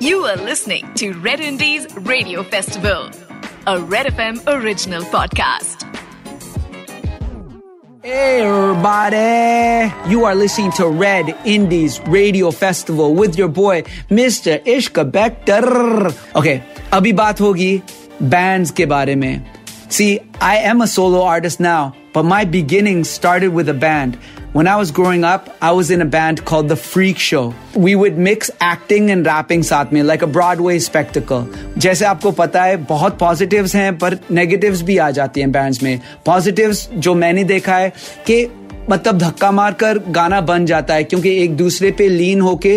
You are listening to Red Indies Radio Festival, a Red FM original podcast. Hey, everybody. You are listening to Red Indies Radio Festival with your boy, Mr. Ishka Bekter. Okay, abhi baat hogi bands ke baare mein. See, I am a solo artist now, but my beginning started with a band. When I was growing up, I was in a band called The Freak Show. We would mix acting and rapping साथ में like a Broadway spectacle. जैसे आपको पता है बहुत positives हैं पर negatives भी आ जाती हैं bands में. Positives जो मैंने देखा है कि मतलब धक्का मारकर गाना बन जाता है क्योंकि एक दूसरे पे लीन होके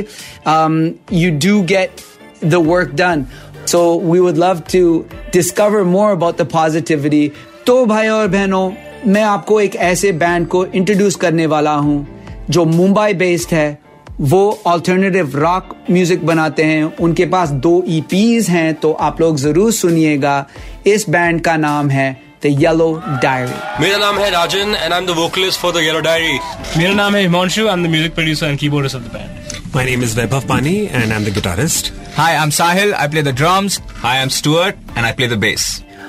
you do get the work done so we would love to discover more about the positivity तो भाई और बहनों मैं आपको एक ऐसे बैंड को इंट्रोड्यूस करने वाला हूँ जो मुंबई बेस्ड है वो ऑल्टरनेटिव रॉक म्यूज़िक बनाते हैं उनके पास दो ईपीज e हैं तो आप लोग ज़रूर सुनिएगा इस बैंड का नाम है द येलो डायरी मेरा नाम है Rajan and I am the vocalist for the yellow diary मेरा नाम है Himanshu I am the music producer and keyboardist of the band My name is Vaibhav Pani and I'm the guitarist. Hi, I'm Sahil. I play the drums. Hi, I'm Stuart and I play the bass.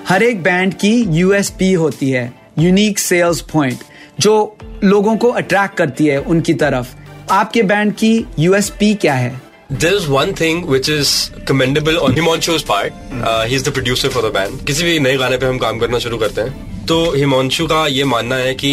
हर एक band की USP होती है unique sales point जो लोगों को attract करती है उनकी तरफ़ आपके बैंड की यूएसपी क्या है There is one thing which is commendable on Himanshu's part. Uh, he's the producer for the band. किसी भी नए गाने पे हम काम करना शुरू करते हैं तो हिमांशु का ये मानना है कि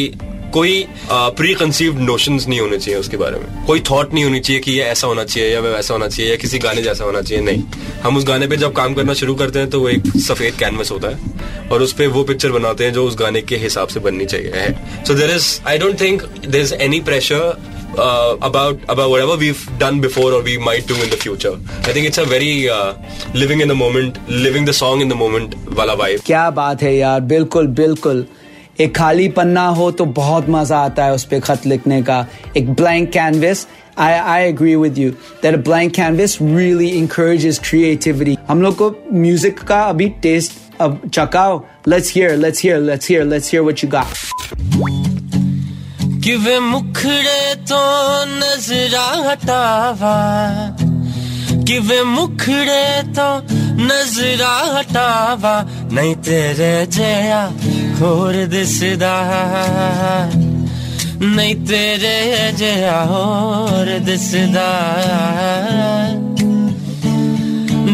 कोई प्री कंसीव नोशन नहीं होने चाहिए उसके बारे में। कोई थॉट नहीं होनी चाहिए कि ये ऐसा होना चाहिए या वैसा होना चाहिए या किसी गाने जैसा होना चाहिए। नहीं। हम उस गाने पे जब काम करना शुरू करते हैं तो वो एक सफ़ेद कैनवस होता है और उस पर वो पिक्चर बनाते हैं जो उस गाने के हिसाब से बननी चाहिए है। So there is I don't think there is any pressure uh, about about whatever we've done before or we might do in the future. I think it's a very uh, living in the moment, living the song in the moment वाला vibe. क्या बात है यार। बिल्कुल बिल्कुल। एक खाली पन्ना हो तो बहुत मज़ा आता है उस पर खत लिखने का एक blank canvas I, I agree with you that a blank canvas really encourages creativity. हम लोग को म्यूज़िक का अभी टेस्ट अब चकाओ let's hear let's hear let's hear let's hear what you got किवे मुखड़े तो नजरा हटावा किवे मुखड़े तो नजरा हटावा नहीं तेरे होर दिसदा। नहीं तेरे जया होर दिसदा।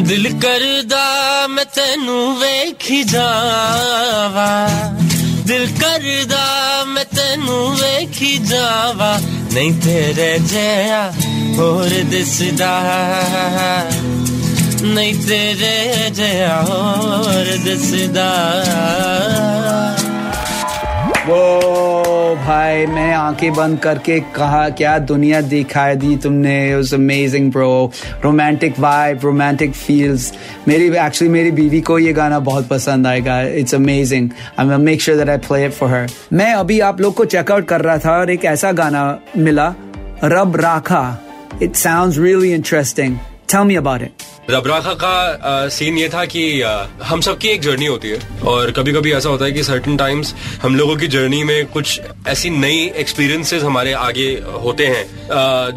दिल करदा, मैं तेनू वेखी जावा। दिल करदा, मैं तेनू वेखी जावा। नहीं तेरे जया होर दिसदा। नहीं तेरे जया और दिसदा। वो भाई, मैं आँखें बंद करके कहा, क्या दुनिया दिखाई दी तुमने? It amazing bro romantic vibe romantic feels मेरी एक्चुअली मेरी बीवी को ये गाना बहुत पसंद आएगा. It's amazing I make sure that I play it for her मैं अभी आप लोग को चेकआउट कर रहा था और एक ऐसा गाना मिला, Rab Rakha. It sounds really interesting tell me about it Rab Rakha का सीन ये था कि हम सबकी एक जर्नी होती है और कभी कभी ऐसा होता है कि सर्टन टाइम्स हम लोगों की जर्नी में कुछ ऐसी नई एक्सपीरियंसेस हमारे आगे होते हैं।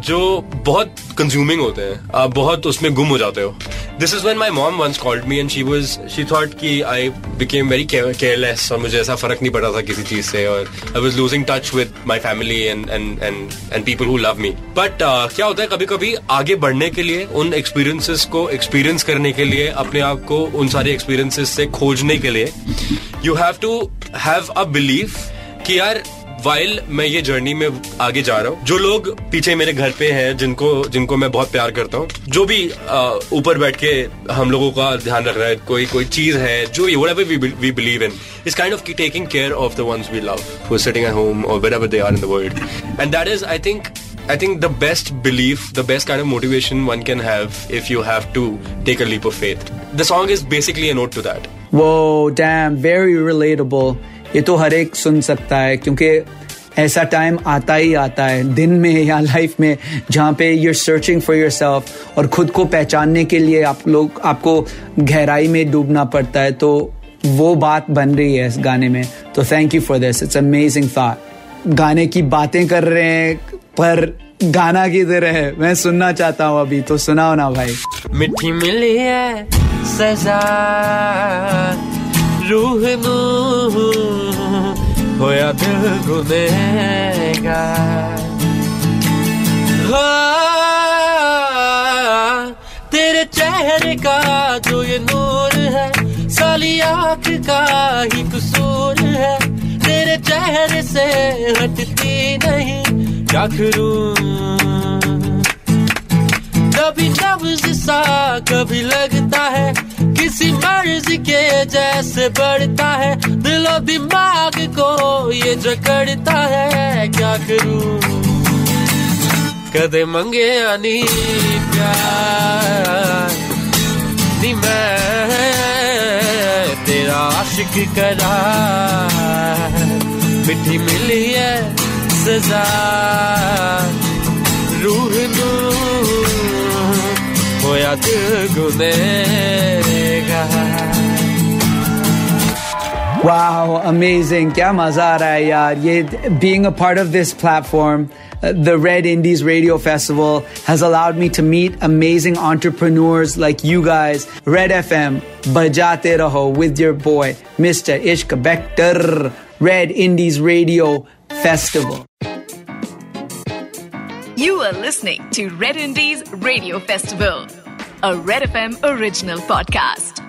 जो बहुत कंज्यूमिंग होते हैं। आप बहुत उसमें गुम हो जाते हो। This is when my mom once called me and she was she thought कि आई बिकेम वेरी केयरलेस और मुझे ऐसा फ़र्क नहीं पड़ा था किसी चीज़ से और I was losing touch with my family and and and and people who love me but क्या होता है कभी कभी आगे बढ़ने के लिए, उन एक्सपीरियंसेस को एक्सपीरियंस करने के लिए, अपने आप को उन सारे एक्सपीरियंसेस से खोजने के लिए you have to have a belief कि यार वाइल मैं ये जर्नी में आगे जा रहा हूँ जो लोग पीछे मेरे घर पे हैं जिनको जिनको मैं बहुत प्यार करता हूँ जो भी ऊपर बैठ के हम लोगों का ध्यान रख रहा है कोई कोई चीज़ है जो we believe in it's kind of taking care of the ones we love sitting at home और where they are in the world and that is I think I think the best believe the best kind of motivation one can have if you have to take a leap of faith the song is basically a note to that Whoa, damn, very relatable. ये तो हर एक सुन सकता है, क्योंकि ऐसा time आता ही आता है, दिन में या लाइफ में, जहाँ पे you're searching for yourself और खुद को पहचानने के लिए आप लोग, आपको गहराई में डूबना पड़ता है तो वो बात बन रही है इस गाने में। तो thank you for this it's amazing thought गाने की बातें कर रहे हैं, पर गाना किधर है? मैं सुनना चाहता हूँ अभी तो सुनाओ ना भाई। मिठी मिली है सजा, रूह होया दिल गुनेगा तेरे चेहरे का जो ये नूर है, साली आँख का ही कसूर है। तेरे चेहरे से हटती नहीं, क्या कभी नब्ज सा, कभी लगता है, किसी मर्ज के जैसे बढ़ता है, दिलो दिमाग को ये जकड़ता है, क्या करूँ? कदे मंगे आनी प्यार। नी मैं तेरा आशिक करा मिठी मिली है सजा। रूह नू होया दिल गुनेगा Wow, amazing. Kya yaar. Ye, being a part of this platform, uh, the Red Indies Radio Festival has allowed me to meet amazing entrepreneurs like you guys. Red FM, Bajate Raho with your boy, Mr. Ishka Bektar. Red Indies Radio Festival. You are listening to Red Indies Radio Festival, a Red FM original podcast.